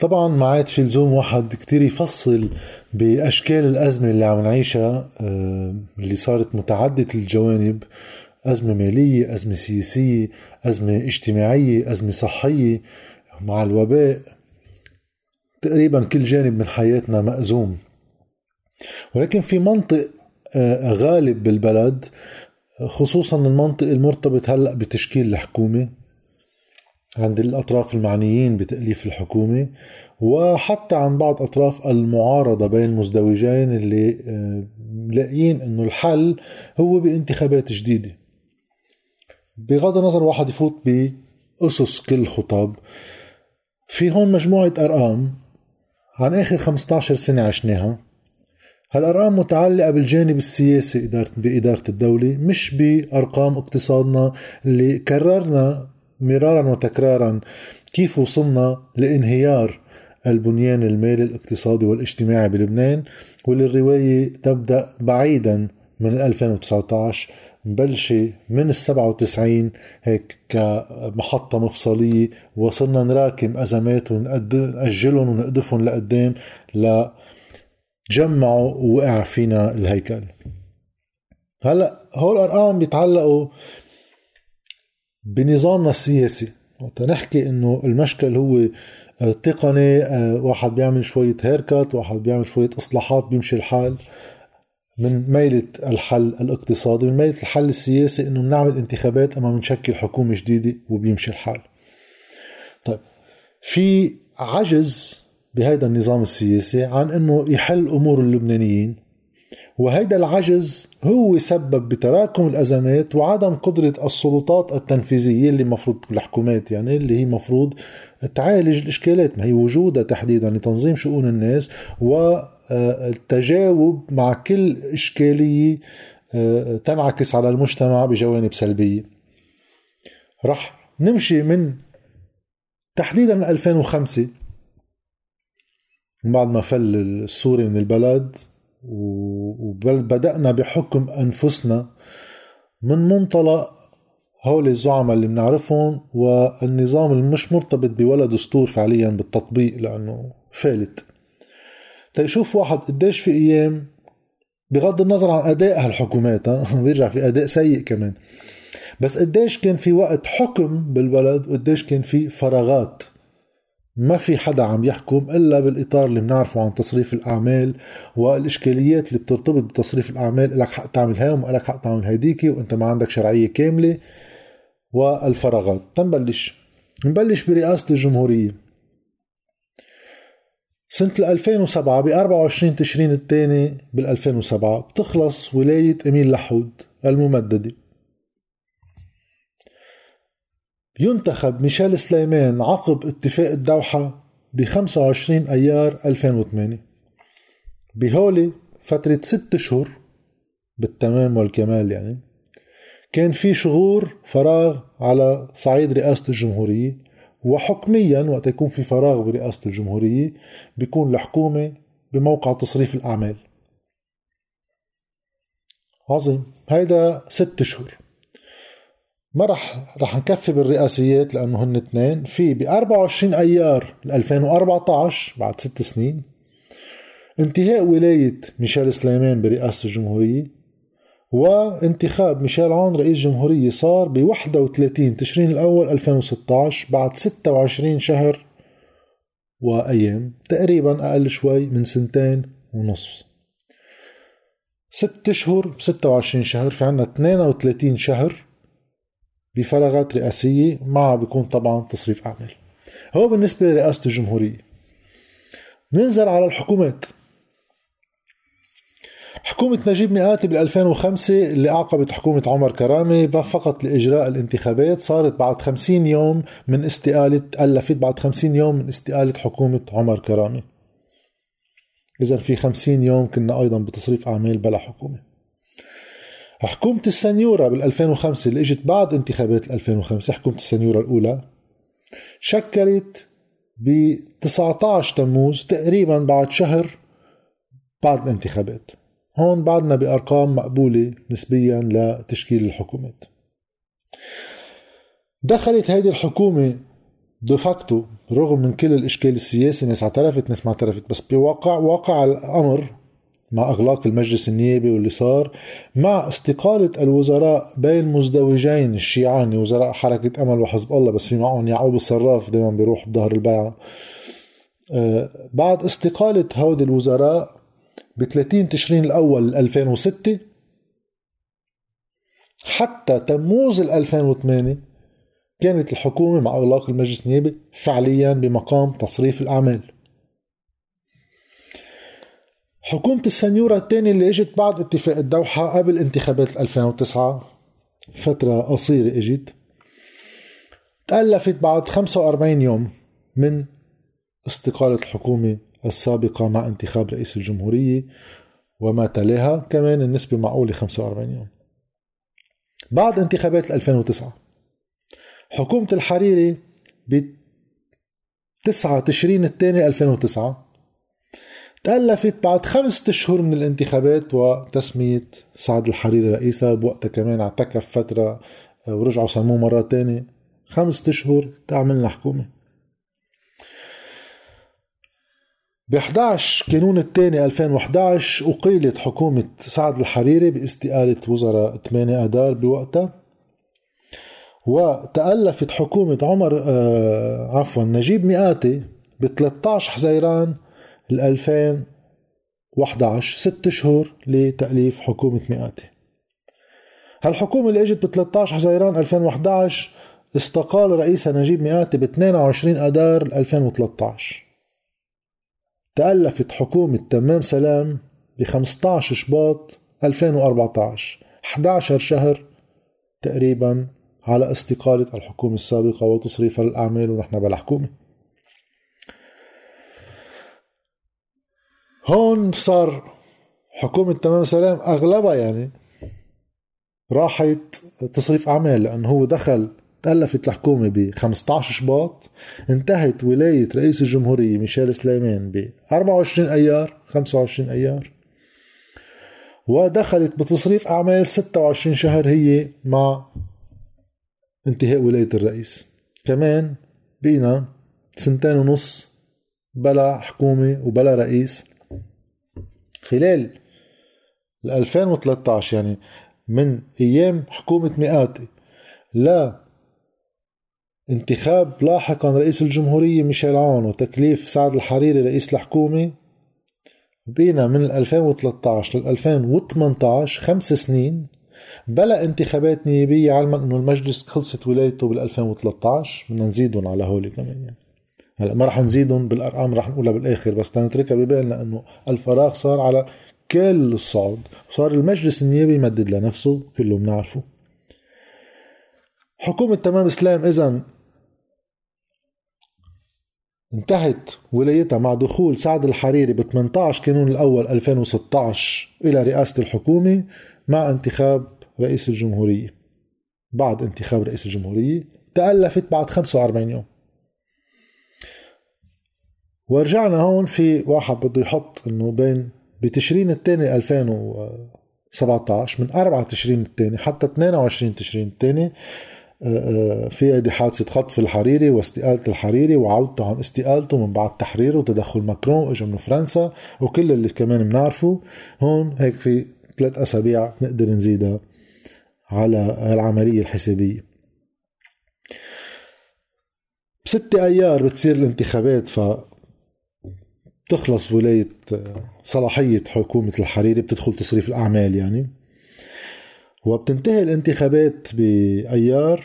طبعا ما عاد في لزوم واحد كتير يفصل بأشكال الأزمة اللي عم نعيشها آه، اللي صارت متعددة الجوانب أزمة مالية أزمة سياسية أزمة اجتماعية أزمة صحية مع الوباء. تقريبا كل جانب من حياتنا مأزوم. ولكن في منطق آه، غالب بالبلد خصوصا المنطق المرتبط هلأ بتشكيل الحكومة. عند الأطراف المعنيين بتأليف الحكومة وحتى عن بعض أطراف المعارضة بين المزدوجين اللي آه، لاقيين أنه الحل هو بانتخابات جديدة. بغض النظر واحد يفوت بأسس كل الخطاب في هون مجموعة أرقام عن آخر 15 سنة عشناها. هالأرقام متعلقة بالجانب السياسي إدارة بإدارة الدولة مش بأرقام اقتصادنا اللي كررنا مرارا وتكرارا كيف وصلنا لانهيار البنيان المالي الاقتصادي والاجتماعي بلبنان؟ واللي الرواية تبدأ بعيدا من 2019 مبلشة من ال 97 هيك كمحطة مفصلية. وصلنا نراكم أزمات ونأجلهم ونقدفهم لقدام لجمعوا ووقع فينا الهيكل. هلأ هول الأرقام بيتعلقوا بنظامنا السياسي وقت نحكي إنه المشكل هو آه، تقني آه، واحد بيعمل شوية هيركات واحد بيعمل شوية إصلاحات بيمشي الحال. من ميلة الحل الاقتصادي من ميلة الحل السياسي إنه بنعمل انتخابات أما بنشكل حكومة جديدة وبيمشي الحال. طيب في عجز بهذا النظام السياسي عن إنه يحل أمور اللبنانيين. وهيدا العجز هو سبب بتراكم الأزمات وعدم قدرة السلطات التنفيذية اللي مفروض الحكومات يعني اللي هي مفروض تعالج الإشكالات. ما هي وجودها تحديدا لتنظيم شؤون الناس والتجاوب مع كل إشكالية آه، تنعكس على المجتمع بجوانب سلبية. رح نمشي من تحديدا 2005 بعد ما فل السوري من البلد وبل بدأنا بحكم أنفسنا من منطلق هول الزعماء اللي بنعرفهم والنظام اللي مش مرتبط بولا دستور فعليا بالتطبيق لأنه فالت تيشوف واحد قديش في أيام بغض النظر عن أداء هالحكومات بيرجع في أداء سيء كمان. بس قديش كان في وقت حكم بالبلد وقديش كان في فراغات. ما في حدا عم يحكم إلا بالإطار اللي بنعرفه عن تصريف الأعمال والإشكاليات اللي بترتبط بتصريف الأعمال. لك حق تعمل هاي وما لك حق تعمل هيديكي وأنت ما عندك شرعية كاملة والفراغات. تنبلش. نبلش برئاسة الجمهورية. سنة 2007 ب 24 تشرين الثاني بال 2007 بتخلص ولاية أمين لحود الممددة. ينتخب ميشيل سليمان عقب اتفاق الدوحة ب 25 أيار 2008 بهولي فترة ست أشهر بالتمام والكمال يعني كان في شهور فراغ على صعيد رئاسة الجمهورية وحكميا وقت يكون في فراغ برئاسة الجمهورية بيكون الحكومة بموقع تصريف الأعمال. عظيم. هيدا ست أشهر ما رح رح نكفي بالرئاسيات لأنه هن اثنين. في ب 24 أيار 2014 بعد ست سنين. انتهاء ولاية ميشيل سليمان برئاسة الجمهورية وانتخاب ميشيل عون رئيس جمهورية صار ب 31 تشرين الأول 2016 بعد 26 شهر وأيام. تقريبا أقل شوي من سنتين ونصف ست أشهر ب 26 شهر في عنا 32 شهر بفراغات رئاسية مع بيكون طبعا تصريف أعمال. هو بالنسبة لرئاسة الجمهورية ننزل على الحكومات. حكومة نجيب مئاتي بال 2005 اللي أعقبت حكومة عمر كرامة فقط لإجراء الانتخابات صارت بعد 50 يوم من استقالة ألفت بعد 50 يوم من استقالة حكومة عمر كرامة. إذا في 50 يوم كنا أيضا بتصريف أعمال بلا حكومة. حكومة السنيورة بال 2005 اللي إجت بعد انتخابات 2005 حكومة السنيورة الأولى شكلت ب 19 تموز تقريبا بعد شهر بعد الانتخابات. هون بعدنا بأرقام مقبولة نسبيا لتشكيل الحكومات. دخلت هيدي الحكومة de facto رغم من كل الإشكال السياسي ناس اعترفت ناس ما اعترفت بس بواقع واقع الأمر مع أغلاق المجلس النيابي واللي صار مع استقالة الوزراء بين مزدوجين الشيعان وزراء حركة أمل وحزب الله بس في معهم يعقوب الصراف دائما بيروح بظهر البيعة آه بعد استقالة هودي الوزراء ب 30 تشرين الأول 2006 حتى تموز 2008 كانت الحكومة مع إغلاق المجلس النيابي فعليا بمقام تصريف الأعمال. حكومة السنيورة الثانية اللي إجت بعد اتفاق الدوحة قبل انتخابات 2009 فترة قصيرة إجت تألفت بعد 45 يوم من استقالة الحكومة السابقة مع انتخاب رئيس الجمهورية وما تلاها كمان النسبة معقولة 45 يوم. بعد انتخابات 2009 حكومة الحريري ب 9 تشرين الثاني 2009 تألفت بعد خمسة أشهر من الانتخابات وتسمية سعد الحريري رئيسا بوقتها كمان اعتكف فترة آه، ورجعوا سموه مرة تانية. خمسة أشهر تعملنا حكومة. ب 11 كانون الثاني 2011 أقيلت حكومة سعد الحريري باستقالة وزراء 8 أدار بوقتها. وتألفت حكومة عمر آه عفوا نجيب مئاتي ب 13 حزيران 2011 ست شهور لتأليف حكومة مئاتي. هالحكومة اللي إجت ب 13 حزيران 2011 استقال رئيسها نجيب مئاتي ب 22 أدار 2013 تألفت حكومة تمام سلام ب 15 شباط 2014 11 شهر تقريبا على استقالة الحكومة السابقة وتصريفها للأعمال ونحن بلا حكومة هون صار حكومة تمام سلام أغلبها يعني راحت تصريف أعمال لأنه هو دخل تألفت الحكومة ب 15 شباط انتهت ولاية رئيس الجمهورية ميشيل سليمان ب 24 أيار 25 أيار ودخلت بتصريف أعمال 26 شهر هي مع انتهاء ولاية الرئيس. كمان بينا سنتين ونص بلا حكومة وبلا رئيس. خلال 2013 يعني من أيام حكومة مئاتي لا انتخاب لاحقا رئيس الجمهورية ميشيل عون وتكليف سعد الحريري رئيس الحكومة. بينا من 2013 لل 2018 خمس سنين بلا انتخابات نيابية علما إنه المجلس خلصت ولايته بال 2013 بدنا نزيدهم على هول كمان يعني. هلا ما رح نزيدهم بالأرقام رح نقولها بالآخر بس تنتركها ببالنا إنه الفراغ صار على كل الصعود. صار المجلس النيابي يمدد لنفسه كله بنعرفه حكومة تمام إسلام اذا انتهت ولايتها مع دخول سعد الحريري ب 18 كانون الأول 2016 إلى رئاسة الحكومة مع انتخاب رئيس الجمهورية. بعد انتخاب رئيس الجمهورية تألفت بعد 45 يوم. ورجعنا هون في واحد بده يحط إنه بين بتشرين الثاني 2017 من 4 تشرين الثاني حتى 22 تشرين الثاني آه، آه، في هيدي حادثة خطف الحريري واستقالة الحريري وعودته عن استقالته من بعد تحريره وتدخل ماكرون وإجا من فرنسا وكل اللي كمان بنعرفه هون هيك في ثلاث أسابيع نقدر نزيدها على العملية الحسابية. بستة أيار بتصير الانتخابات ف بتخلص ولاية صلاحية حكومة الحريري بتدخل تصريف الأعمال يعني. وبتنتهي الانتخابات بأيار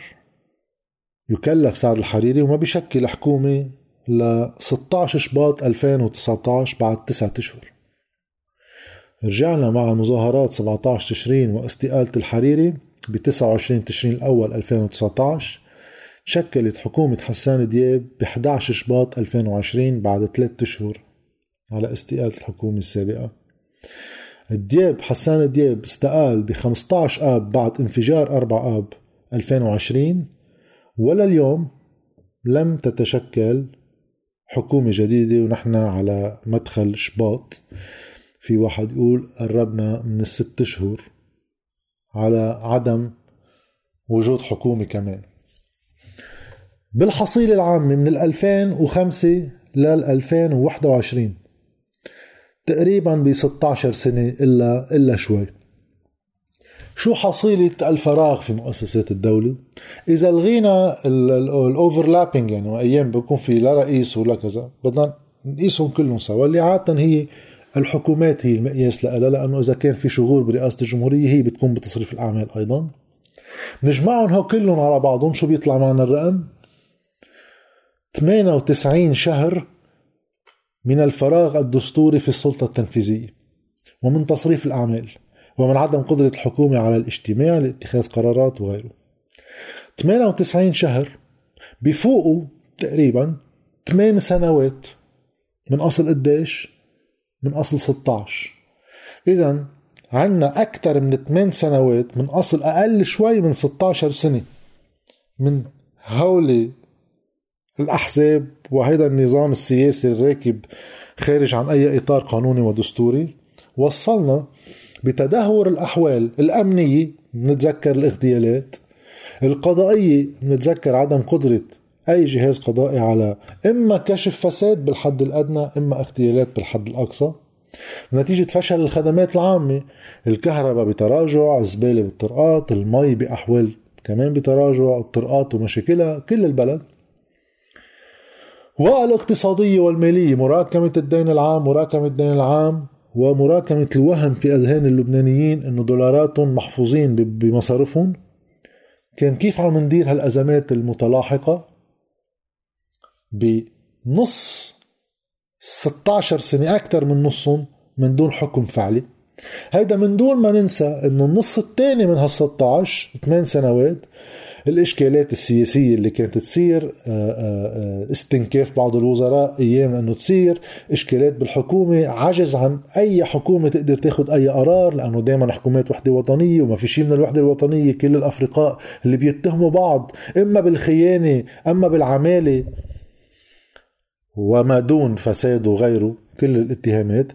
يكلف سعد الحريري وما بيشكل حكومة ل 16 شباط 2019 بعد تسعة أشهر. رجعنا مع المظاهرات 17 تشرين واستقالة الحريري ب 29 تشرين الأول 2019 شكلت حكومة حسان دياب ب 11 شباط 2020 بعد ثلاثة أشهر. على استقالة الحكومة السابقة. دياب حسان دياب استقال ب 15 آب بعد انفجار 4 آب 2020 ولا اليوم لم تتشكل حكومة جديدة ونحن على مدخل شباط. في واحد يقول قربنا من الست شهور على عدم وجود حكومة كمان. بالحصيلة العامة من 2005 لل 2021 تقريبا ب 16 سنة إلا إلا شوي. شو حصيلة الفراغ في مؤسسات الدولة؟ إذا لغينا الأوفرلابينج يعني أيام بيكون في لا رئيس ولا كذا بدنا نقيسهم كلهم سوا. اللي عادة هي الحكومات هي المقياس لها لأنه إذا كان في شغول برئاسة الجمهورية هي بتكون بتصريف الأعمال أيضا. نجمعهم هو كلهم على بعضهم شو بيطلع معنا الرقم؟ 98 شهر من الفراغ الدستوري في السلطة التنفيذية ومن تصريف الأعمال ومن عدم قدرة الحكومة على الاجتماع لاتخاذ قرارات وغيره 98 شهر بفوقوا تقريبا 8 سنوات من أصل قديش؟ من أصل 16 إذا عندنا أكثر من 8 سنوات من أصل أقل شوي من 16 سنة من هولي الأحزاب وهيدا النظام السياسي الراكب خارج عن أي إطار قانوني ودستوري وصلنا بتدهور الأحوال الأمنية نتذكر الاغتيالات القضائية نتذكر عدم قدرة أي جهاز قضائي على إما كشف فساد بالحد الأدنى إما اغتيالات بالحد الأقصى. نتيجة فشل الخدمات العامة الكهرباء بتراجع الزبالة بالطرقات المي بأحوال كمان بتراجع الطرقات ومشاكلها كل البلد. والاقتصادية والمالية مراكمة الدين العام مراكمة الدين العام ومراكمة الوهم في أذهان اللبنانيين أنه دولاراتهم محفوظين بمصارفهم كان كيف عم ندير هالأزمات المتلاحقة؟ بنص 16 سنة أكثر من نصهم من دون حكم فعلي. هيدا من دون ما ننسى إنه النص الثاني من هال 16 8 سنوات الإشكالات السياسية اللي كانت تصير آه، آه، استنكاف بعض الوزراء أيام أنه تصير إشكالات بالحكومة عجز عن أي حكومة تقدر تاخذ أي قرار لأنه دائما حكومات وحدة وطنية وما في شيء من الوحدة الوطنية كل الأفرقاء اللي بيتهموا بعض إما بالخيانة إما بالعمالة وما دون فساد وغيره كل الاتهامات.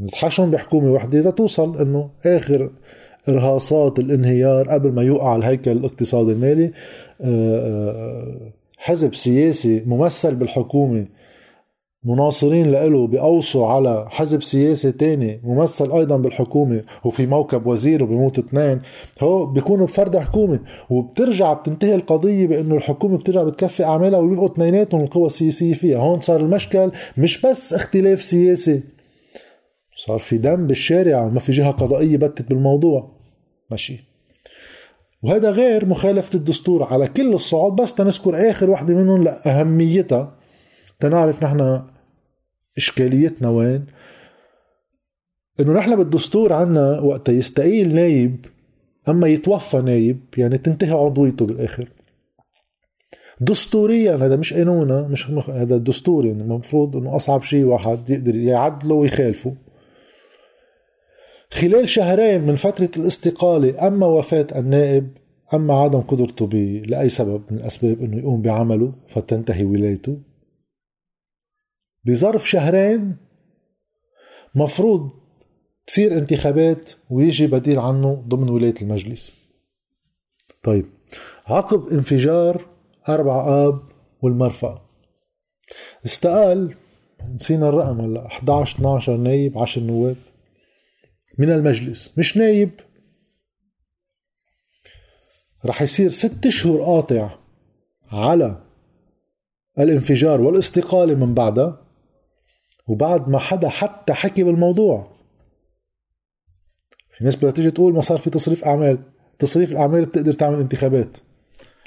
نتحشم بحكومة وحدة لتوصل إنه آخر إرهاصات الانهيار قبل ما يوقع الهيكل الاقتصادي المالي آه، آه، حزب سياسي ممثل بالحكومة مناصرين له بيقوصوا على حزب سياسي تاني ممثل أيضا بالحكومة وفي موكب وزير وبيموت اثنين. هو بيكونوا بفرد حكومة وبترجع بتنتهي القضية بإنه الحكومة بترجع بتكفي أعمالها ويبقوا اثنيناتهم القوى السياسية فيها. هون صار المشكل مش بس اختلاف سياسي. صار في دم بالشارع ما في جهة قضائية بتت بالموضوع. ماشي. وهذا غير مخالفة الدستور على كل الصعود بس تنذكر آخر وحدة منهم لأهميتها. تنعرف نحن إشكاليتنا وين. إنه نحن بالدستور عنا وقت يستقيل نايب أما يتوفى نايب يعني تنتهي عضويته بالآخر. دستوريا هذا مش قانونا مش هذا دستوري المفروض إنه أصعب شيء واحد يقدر يعدله ويخالفه. خلال شهرين من فترة الاستقالة أما وفاة النائب أما عدم قدرته. لأي سبب من الأسباب أنه يقوم بعمله فتنتهي ولايته بظرف شهرين مفروض تصير انتخابات ويجي بديل عنه ضمن ولاية المجلس طيب عقب انفجار أربع آب والمرفأ استقال نسينا الرقم هلأ 11 12 نايب 10 نواب من المجلس مش نايب. رح يصير ست اشهر قاطع على الانفجار والاستقالة من بعدها وبعد ما حدا حتى حكي بالموضوع. في ناس بدها تيجي تقول ما صار في تصريف أعمال. تصريف الأعمال بتقدر تعمل انتخابات.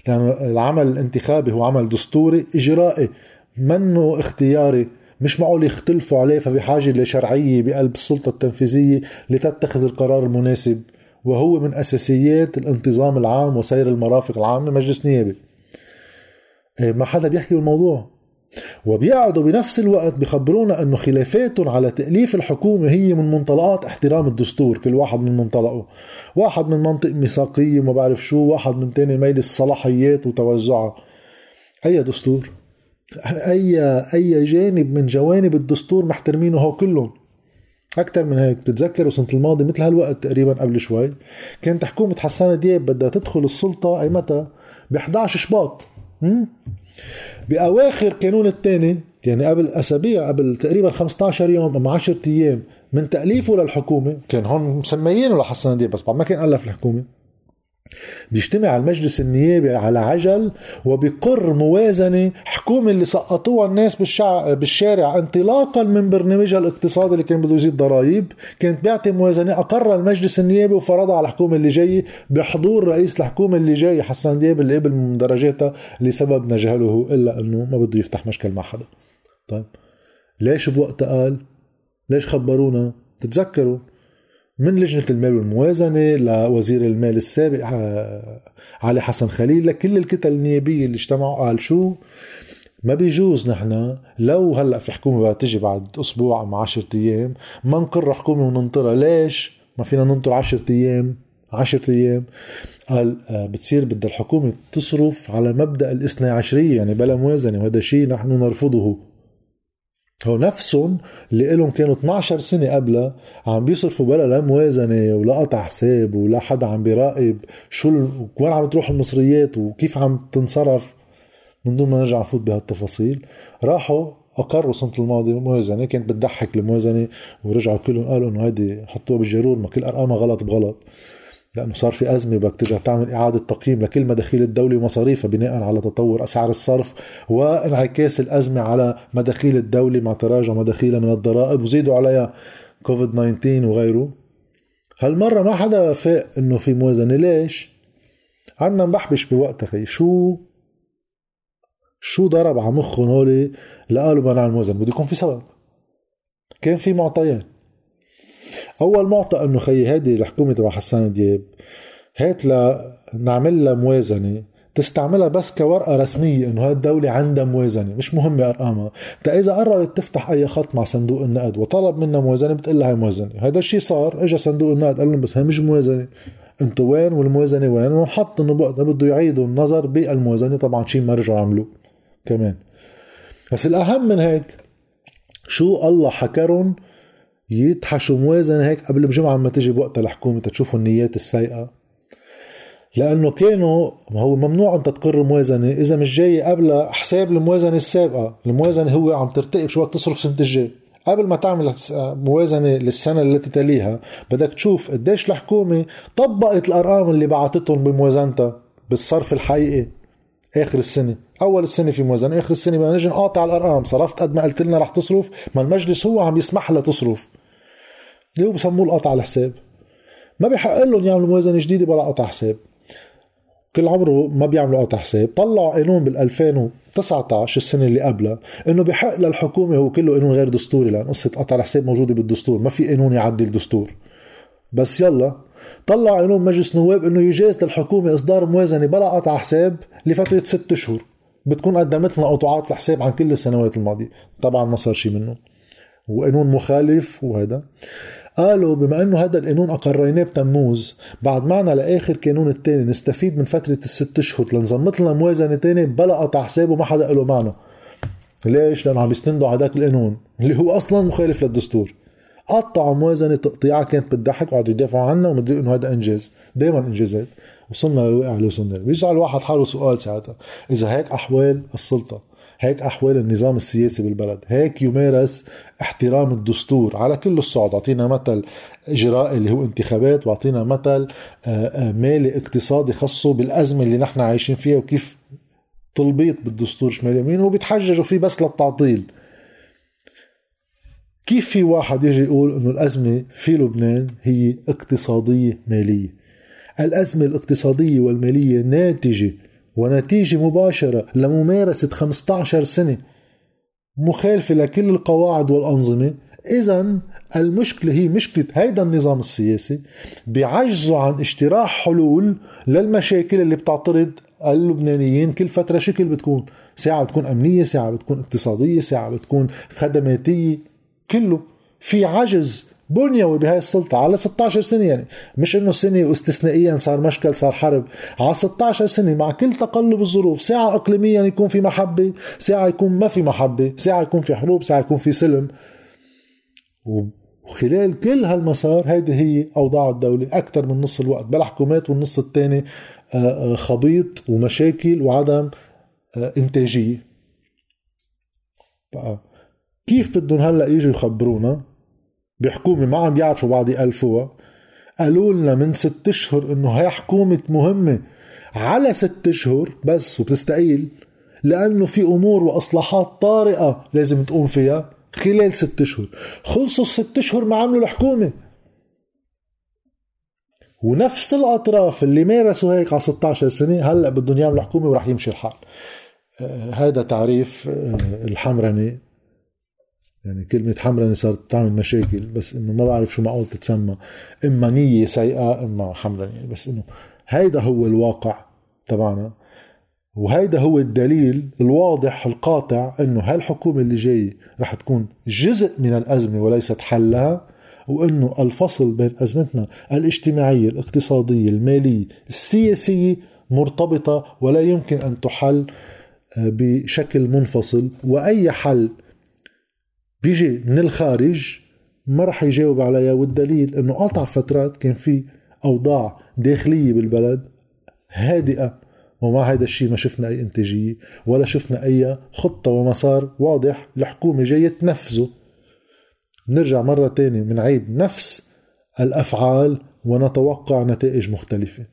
لأن العمل الانتخابي هو عمل دستوري إجرائي منه اختياري مش معقول يختلفوا عليه فبحاجة لشرعية بقلب السلطة التنفيذية لتتخذ القرار المناسب وهو من أساسيات الانتظام العام وسير المرافق العامة مجلس نيابي. إيه، ما حدا بيحكي بالموضوع. وبيقعدوا بنفس الوقت بخبرونا إنه خلافاتهم على تأليف الحكومة هي من منطلقات احترام الدستور كل واحد من منطلقه. واحد من منطق ميثاقية وما بعرف شو واحد من تاني ميل الصلاحيات وتوزعها أي دستور؟ أي أي جانب من جوانب الدستور محترمينه هو كلهم. أكثر من هيك. بتتذكروا سنة الماضي مثل هالوقت تقريبا قبل شوي كانت حكومة حسان دياب بدها تدخل السلطة أي متى؟ ب 11 شباط بأواخر كانون الثاني يعني قبل أسابيع قبل تقريبا 15 يوم أو 10 أيام من تأليفه للحكومة كان هون مسميينه لحسن دياب بس ما كان ألف الحكومة. بيجتمع المجلس النيابي على عجل وبقر موازنة حكومة اللي سقطوها الناس بالشع... بالشارع انطلاقا من برنامجها الاقتصادي اللي كان بده يزيد ضرائب. كانت بيعطي موازنة أقر المجلس النيابي وفرضها على الحكومة اللي جاية بحضور رئيس الحكومة اللي جاي حسن دياب اللي قبل من درجاتها لسبب نجهله إلا أنه ما بده يفتح مشكل مع حدا. طيب ليش بوقتها قال؟ ليش خبرونا؟ تتذكروا؟ من لجنة المال والموازنة لوزير المال السابق آه، علي حسن خليل لكل الكتل النيابية اللي اجتمعوا قال شو؟ ما بيجوز نحن لو هلأ في حكومة بدها تجي بعد أسبوع أو 10 أيام ما نقر حكومة وننطرها. ليش؟ ما فينا ننطر 10 أيام 10 أيام. قال آه، بتصير بدها الحكومة تصرف على مبدأ الاثنى عشرية يعني بلا موازنة وهذا شيء نحن نرفضه. هو نفسهم اللي لهم كانوا 12 سنة قبلها عم بيصرفوا بلا لا موازنة ولا قطع حساب ولا حدا عم بيراقب شو وين عم تروح المصريات وكيف عم تنصرف من دون ما نرجع نفوت بهالتفاصيل. راحوا اقروا السنة الماضيه موازنة كانت بتضحك الموازنة ورجعوا كلهم قالوا إنه هيدي حطوها بالجرور ما كل أرقامها غلط بغلط. لأنه صار في أزمة بدك ترجع تعمل إعادة تقييم لكل مداخيل الدولة ومصاريفها بناء على تطور أسعار الصرف وانعكاس الأزمة على مداخيل الدولة مع تراجع مداخيلها من الضرائب وزيدوا عليها كوفيد 19 وغيره. هالمرة ما حدا فاق إنه في موازنة. ليش؟ عنا مبحبش بوقتها خي. شو؟ شو ضرب على مخهم هولي لقالوا بدنا نعمل موازنه بده يكون في سبب. كان في معطيات. اول معطى إنه خيي هيدي الحكومة تبع حسان دياب هات لنعمل لها موازنة تستعملها بس كورقة رسمية إنه هاي الدولة عندها موازنة مش مهمة أرقامها. تا إذا قررت تفتح أي خط مع صندوق النقد وطلب منا موازنة بتقول لها هي موازنة. هذا الشيء صار اجى صندوق النقد قال لهم بس هي مش موازنة. أنتوا وين والموازنة وين؟ ونحط إنه بقى بده يعيدوا النظر بالموازنة طبعا شيء ما رجعوا عملوه كمان. بس الأهم من هيك شو الله حكرهم يتحشوا موازنة هيك قبل بجمعة ما تجي بوقتها الحكومة تشوفوا النيات السيئة. لأنه كانوا هو ممنوع أنت تقر موازنة إذا مش جاي قبل حساب الموازنة السابقة. الموازنة هو عم ترتقي شو وقت تصرف سنة الجاي. قبل ما تعمل موازنة للسنة التي تليها بدك تشوف قديش الحكومة طبقت الأرقام اللي بعتتهم بموازنتها بالصرف الحقيقي آخر السنة. أول السنة في موازنة آخر السنة بدنا نجي نقاطع الأرقام. صرفت قد ما قلت لنا رح تصرف ما المجلس هو عم يسمح لها تصرف اللي هو بسموه القطع الحساب ما بيحق لهم يعملوا موازنة جديدة بلا قطع حساب. كل عمره ما بيعملوا قطع حساب. طلعوا قانون بال 2019 السنة اللي قبلها إنه بحق للحكومة هو كله قانون غير دستوري لأن قصة قطع الحساب موجودة بالدستور. ما في قانون يعدل الدستور بس يلا طلع قانون مجلس نواب إنه يجاز للحكومة إصدار موازنة بلا قطع حساب لفترة ست اشهر بتكون قدمت لنا قطوعات الحساب عن كل السنوات الماضية. طبعا ما صار شيء منه. وقانون مخالف وهذا قالوا بما إنه هذا القانون أقريناه بتموز بعد معنا لآخر كانون الثاني نستفيد من فترة الست أشهر لنظمت لنا موازنة ثانية بلا قطع حساب وما حدا له معنا. ليش؟ لأنه عم يستندوا على ذاك القانون اللي هو أصلا مخالف للدستور. قطعوا موازنة تقطيعها كانت بتضحك وقعدوا يدافعوا عنها ومدري إنه هذا إنجاز. دائما إنجازات. وصلنا للواقع اللي بيسأل الواحد حاله سؤال ساعتها. إذا هيك أحوال السلطة هيك أحوال النظام السياسي بالبلد هيك يمارس احترام الدستور على كل الصعد أعطينا مثل إجراء اللي هو انتخابات وأعطينا مثل آه، آه، مالي اقتصادي خاصه بالأزمة اللي نحن عايشين فيها وكيف تلبيط بالدستور شمال يمين وبيتحججوا فيه بس للتعطيل. كيف في واحد يجي يقول إنه الأزمة في لبنان هي اقتصادية مالية؟ الأزمة الاقتصادية والمالية ناتجة ونتيجه مباشرة لممارسة 15 سنة مخالفة لكل القواعد والأنظمة. اذا المشكلة هي مشكلة هيدا النظام السياسي بعجزه عن اجتراح حلول للمشاكل اللي بتعترض اللبنانيين كل فترة. شكل بتكون ساعة بتكون أمنية ساعة بتكون اقتصادية ساعة بتكون خدماتية كله في عجز بنيوي بهاي السلطة على 16 سنة يعني. مش إنه سنة واستثنائيا صار مشكل صار حرب. على 16 سنة مع كل تقلب الظروف ساعة اقليميا يكون في محبة ساعة يكون ما في محبة ساعة يكون في حروب ساعة يكون في سلم. وخلال كل هالمسار هيدي هي أوضاع الدولة أكثر من نص الوقت. بلا حكومات والنص الثاني آه، آه، خبيط ومشاكل وعدم آه، إنتاجية. بقى كيف بدهم هلأ يجوا يخبرونا؟ بحكومة ما عم بيعرفوا بعض يألفوها قالوا لنا من ست أشهر إنه هي حكومة مهمة. على ست أشهر بس وبتستقيل لأنه في أمور وأصلاحات طارئة لازم تقوم فيها خلال ست أشهر. خلصوا الست أشهر ما عملوا الحكومة. ونفس الأطراف اللي مارسوا هيك على 16 سنة هلأ بدهم يعملوا حكومة وراح يمشي الحال. آه هذا تعريف آه الحمرني يعني كلمة حمرني صارت تعمل مشاكل بس إنه ما بعرف شو معقول تتسمى إما نية سيئة إما حمرني بس إنه هيدا هو الواقع تبعنا. وهيدا هو الدليل الواضح القاطع إنه هالحكومة اللي جاية رح تكون جزء من الأزمة وليست حلها وإنه الفصل بين أزمتنا الاجتماعية الاقتصادية المالية السياسية مرتبطة ولا يمكن أن تحل آه، بشكل منفصل. وأي حل بيجي من الخارج ما رح يجاوب عليها والدليل إنه قطع فترات كان في أوضاع داخلية بالبلد هادئة ومع هذا الشيء ما شفنا أي إنتاجية ولا شفنا أي خطة ومسار واضح الحكومة جاية تنفذه. نرجع مرة تانية بنعيد نفس الأفعال ونتوقع نتائج مختلفة.